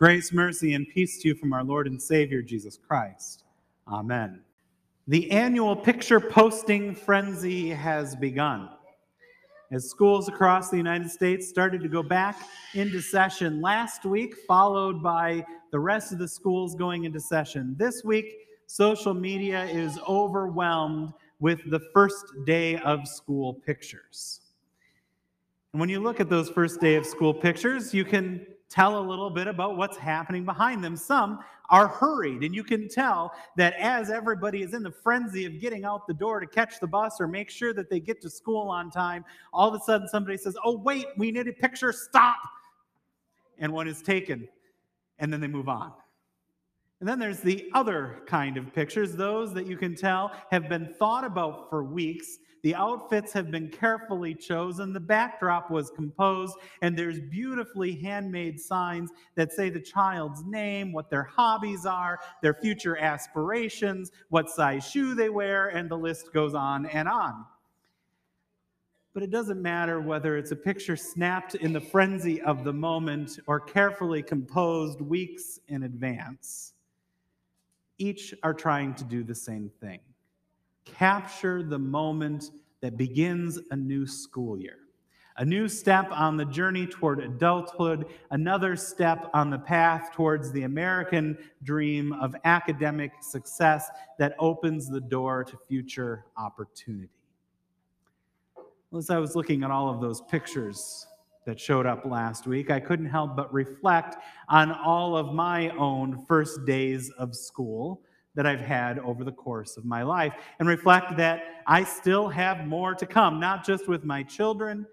Grace, mercy, and peace to you from our Lord and Savior, Jesus Christ. Amen. The annual picture posting frenzy has begun. As schools across the United States started to go back into session last week, followed by the rest of the schools going into session this week, social media is overwhelmed with the first day of school pictures. And when you look at those first day of school pictures, you can tell a little bit about what's happening behind them. Some are hurried, and you can tell that as everybody is in the frenzy of getting out the door to catch the bus or make sure that they get to school on time, all of a sudden somebody says, Oh, wait, we need a picture, stop. And one is taken, and then they move on. And then there's the other kind of pictures, those that you can tell have been thought about for weeks the outfits have been carefully chosen. The backdrop was composed, and there's beautifully handmade signs that say the child's name, what their hobbies are, their future aspirations, what size shoe they wear, and the list goes on and on. But it doesn't matter whether it's a picture snapped in the frenzy of the moment or carefully composed weeks in advance. Each are trying to do the same thing capture the moment that begins a new school year. A new step on the journey toward adulthood, another step on the path towards the American dream of academic success that opens the door to future opportunity. As I was looking at all of those pictures that showed up last week, I couldn't help but reflect on all of my own first days of school that I've had over the course of my life and reflect that I still have more to come, not just with my children,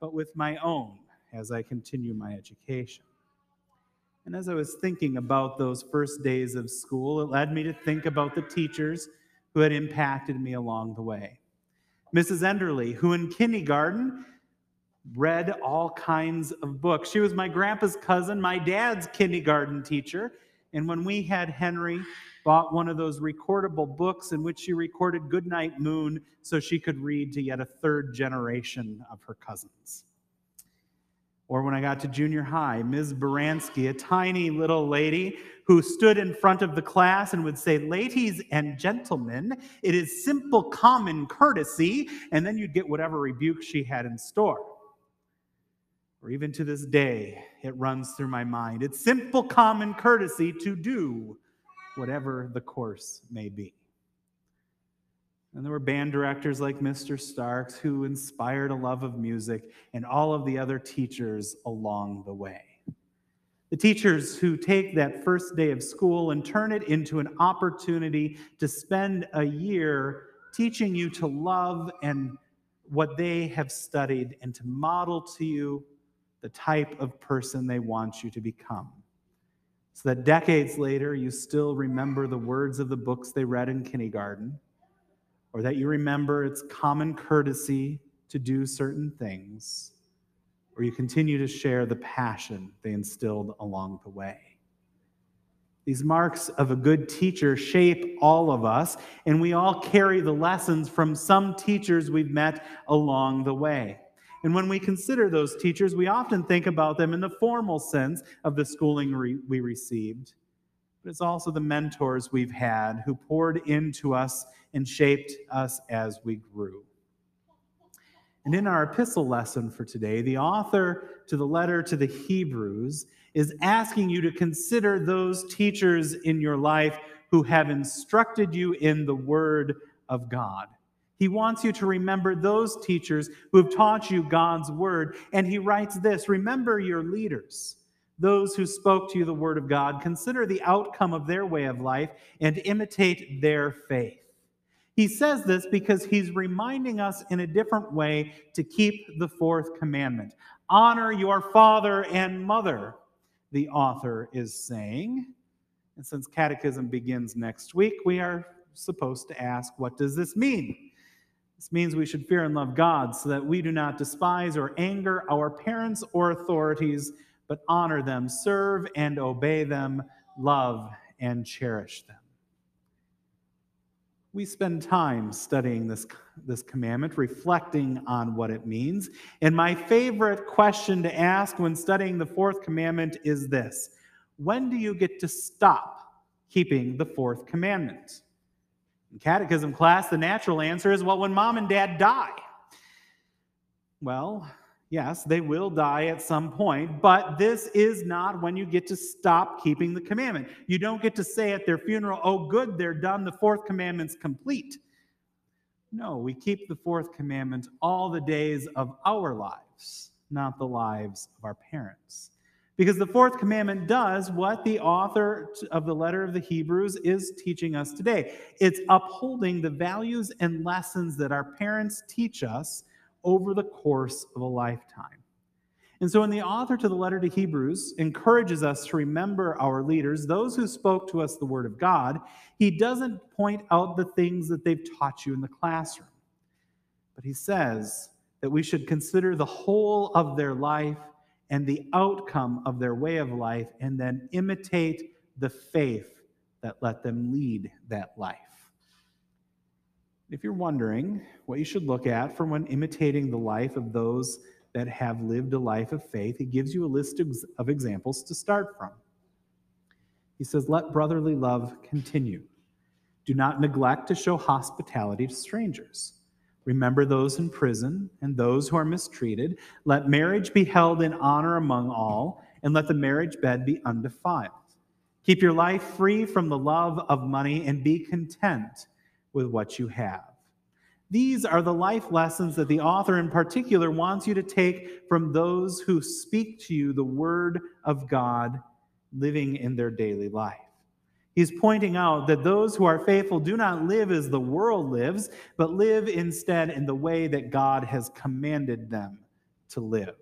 but with my own as I continue my education. And as I was thinking about those first days of school, it led me to think about the teachers who had impacted me along the way. Mrs. Enderly, who in kindergarten read all kinds of books. She was my grandpa's cousin, my dad's kindergarten teacher. And when we had Henry, bought one of those recordable books in which she recorded Goodnight Moon so she could read to yet a third generation of her cousins. Or when I got to junior high, Ms. Baranski, a tiny little lady who stood in front of the class and would say, Ladies and gentlemen, it is simple common courtesy. And then you'd get whatever rebuke she had in store. Or even to this day, it runs through my mind. It's simple common courtesy to do whatever the course may be. And there were band directors like Mr. Starks who inspired a love of music, and all of the other teachers along the way. The teachers who take that first day of school and turn it into an opportunity to spend a year teaching you to love and what they have studied and to model to you the type of person they want you to become so that decades later you still remember the words of the books they read in kindergarten, or that you remember it's common courtesy to do certain things, or you continue to share the passion they instilled along the way. These marks of a good teacher shape all of us, and we all carry the lessons from some teachers we've met along the way. And when we consider those teachers, we often think about them in the formal sense of the schooling re- we received. But it's also the mentors we've had who poured into us and shaped us as we grew. And in our epistle lesson for today, the author to the letter to the Hebrews is asking you to consider those teachers in your life who have instructed you in the Word of God. He wants you to remember those teachers who have taught you God's word. And he writes this Remember your leaders, those who spoke to you the word of God. Consider the outcome of their way of life and imitate their faith. He says this because he's reminding us in a different way to keep the fourth commandment honor your father and mother, the author is saying. And since catechism begins next week, we are supposed to ask, what does this mean? This means we should fear and love God so that we do not despise or anger our parents or authorities, but honor them, serve and obey them, love and cherish them. We spend time studying this, this commandment, reflecting on what it means. And my favorite question to ask when studying the fourth commandment is this when do you get to stop keeping the fourth commandment? In catechism class, the natural answer is well, when mom and dad die. Well, yes, they will die at some point, but this is not when you get to stop keeping the commandment. You don't get to say at their funeral, oh, good, they're done, the fourth commandment's complete. No, we keep the fourth commandment all the days of our lives, not the lives of our parents. Because the fourth commandment does what the author of the letter of the Hebrews is teaching us today it's upholding the values and lessons that our parents teach us over the course of a lifetime. And so, when the author to the letter to Hebrews encourages us to remember our leaders, those who spoke to us the word of God, he doesn't point out the things that they've taught you in the classroom. But he says that we should consider the whole of their life and the outcome of their way of life, and then imitate the faith that let them lead that life. If you're wondering what you should look at for when imitating the life of those that have lived a life of faith, he gives you a list of examples to start from. He says, Let brotherly love continue. Do not neglect to show hospitality to strangers. Remember those in prison and those who are mistreated. Let marriage be held in honor among all, and let the marriage bed be undefiled. Keep your life free from the love of money and be content with what you have. These are the life lessons that the author in particular wants you to take from those who speak to you the word of God living in their daily life. He's pointing out that those who are faithful do not live as the world lives, but live instead in the way that God has commanded them to live.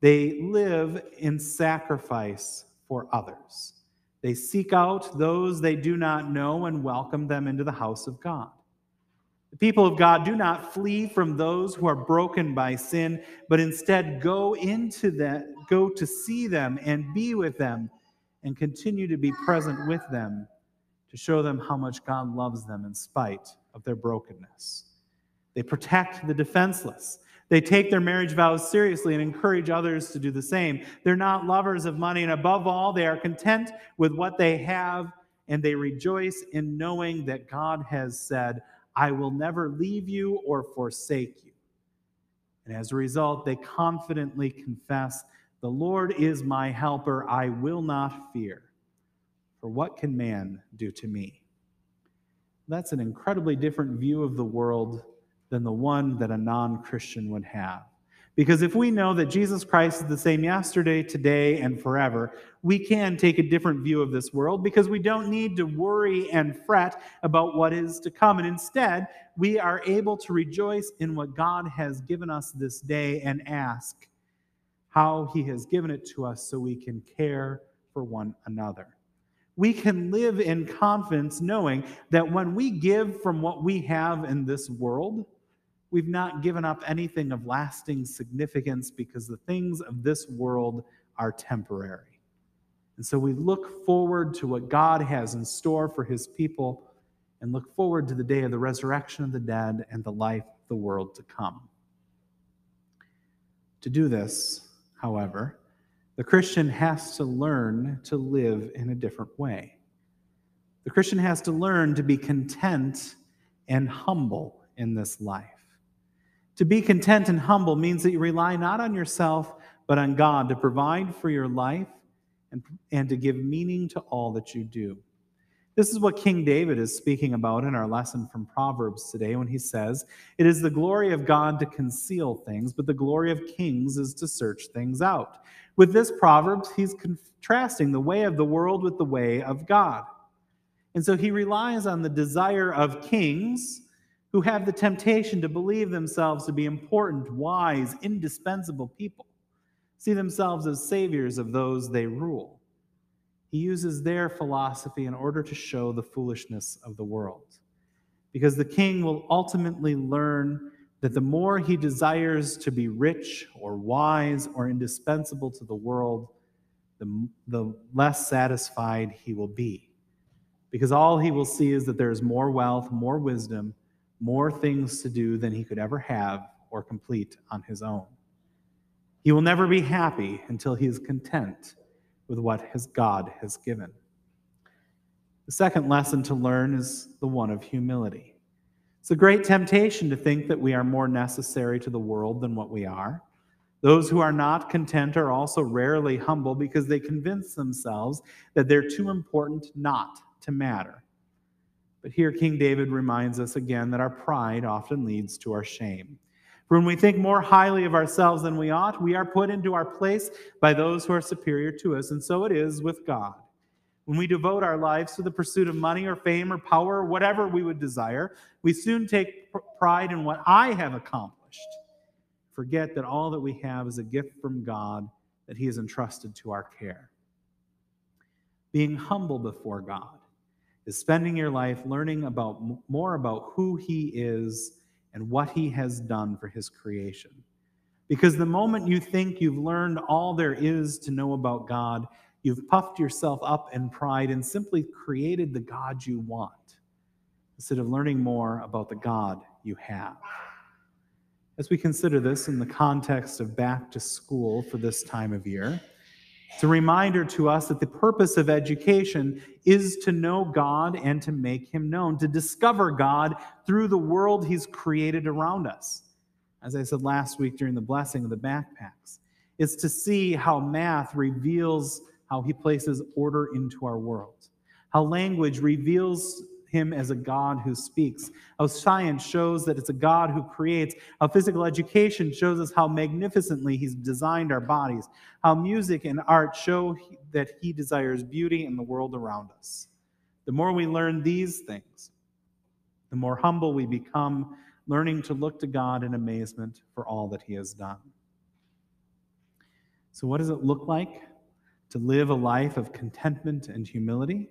They live in sacrifice for others. They seek out those they do not know and welcome them into the house of God. The people of God do not flee from those who are broken by sin, but instead go into that, go to see them and be with them and continue to be present with them to show them how much God loves them in spite of their brokenness. They protect the defenseless. They take their marriage vows seriously and encourage others to do the same. They're not lovers of money, and above all, they are content with what they have, and they rejoice in knowing that God has said, I will never leave you or forsake you. And as a result, they confidently confess the Lord is my helper, I will not fear. For what can man do to me? That's an incredibly different view of the world than the one that a non Christian would have. Because if we know that Jesus Christ is the same yesterday, today, and forever, we can take a different view of this world because we don't need to worry and fret about what is to come. And instead, we are able to rejoice in what God has given us this day and ask, how he has given it to us so we can care for one another. We can live in confidence knowing that when we give from what we have in this world, we've not given up anything of lasting significance because the things of this world are temporary. And so we look forward to what God has in store for his people and look forward to the day of the resurrection of the dead and the life of the world to come. To do this, however, the Christian has to learn to live in a different way. The Christian has to learn to be content and humble in this life. To be content and humble means that you rely not on yourself, but on God to provide for your life and, and to give meaning to all that you do. This is what King David is speaking about in our lesson from Proverbs today when he says, It is the glory of God to conceal things, but the glory of kings is to search things out. With this Proverbs, he's contrasting the way of the world with the way of God. And so he relies on the desire of kings who have the temptation to believe themselves to be important, wise, indispensable people, see themselves as saviors of those they rule. He uses their philosophy in order to show the foolishness of the world. Because the king will ultimately learn that the more he desires to be rich or wise or indispensable to the world, the, the less satisfied he will be. Because all he will see is that there is more wealth, more wisdom, more things to do than he could ever have or complete on his own. He will never be happy until he is content with what has God has given. The second lesson to learn is the one of humility. It's a great temptation to think that we are more necessary to the world than what we are. Those who are not content are also rarely humble because they convince themselves that they're too important not to matter. But here, King David reminds us again that our pride often leads to our shame. For when we think more highly of ourselves than we ought, we are put into our place by those who are superior to us. And so it is with God. When we devote our lives to the pursuit of money or fame or power or whatever we would desire, we soon take pride in what I have accomplished. Forget that all that we have is a gift from God that He has entrusted to our care. Being humble before God is spending your life learning about more about who He is and what He has done for His creation. Because the moment you think you've learned all there is to know about God, You've puffed yourself up in pride and simply created the God you want instead of learning more about the God you have. As we consider this in the context of back to school for this time of year, it's a reminder to us that the purpose of education is to know God and to make Him known, to discover God through the world He's created around us. As I said last week during the blessing of the backpacks, it's to see how math reveals how he places order into our world, how language reveals him as a God who speaks, how science shows that it's a God who creates, how physical education shows us how magnificently he's designed our bodies, how music and art show that he desires beauty in the world around us. The more we learn these things, the more humble we become, learning to look to God in amazement for all that he has done. So, what does it look like to live a life of contentment and humility,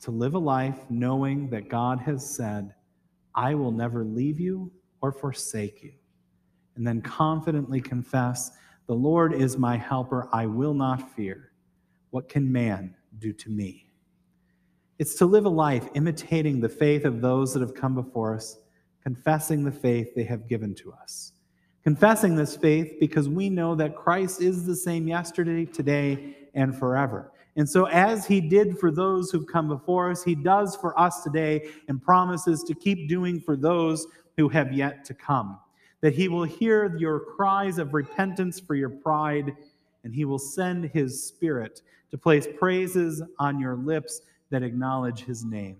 to live a life knowing that God has said, I will never leave you or forsake you. And then confidently confess, The Lord is my helper, I will not fear. What can man do to me? It's to live a life imitating the faith of those that have come before us, confessing the faith they have given to us confessing this faith because we know that Christ is the same yesterday, today, and forever. And so, as he did for those who've come before us, he does for us today and promises to keep doing for those who have yet to come. That he will hear your cries of repentance for your pride, and he will send his spirit to place praises on your lips that acknowledge his name.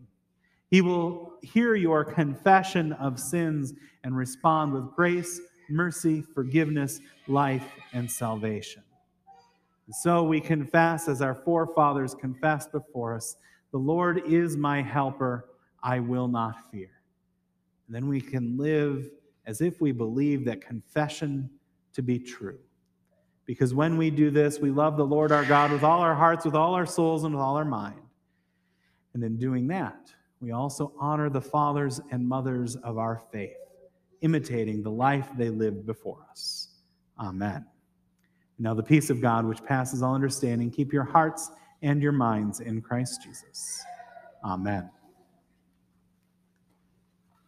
He will hear your confession of sins and respond with grace mercy, forgiveness, life, and salvation. And so we confess, as our forefathers confessed before us, the Lord is my helper, I will not fear. And then we can live as if we believe that confession to be true. Because when we do this, we love the Lord our God with all our hearts, with all our souls, and with all our mind. And in doing that, we also honor the fathers and mothers of our faith imitating the life they lived before us. Amen. Now, the peace of God, which passes all understanding, keep your hearts and your minds in Christ Jesus. Amen.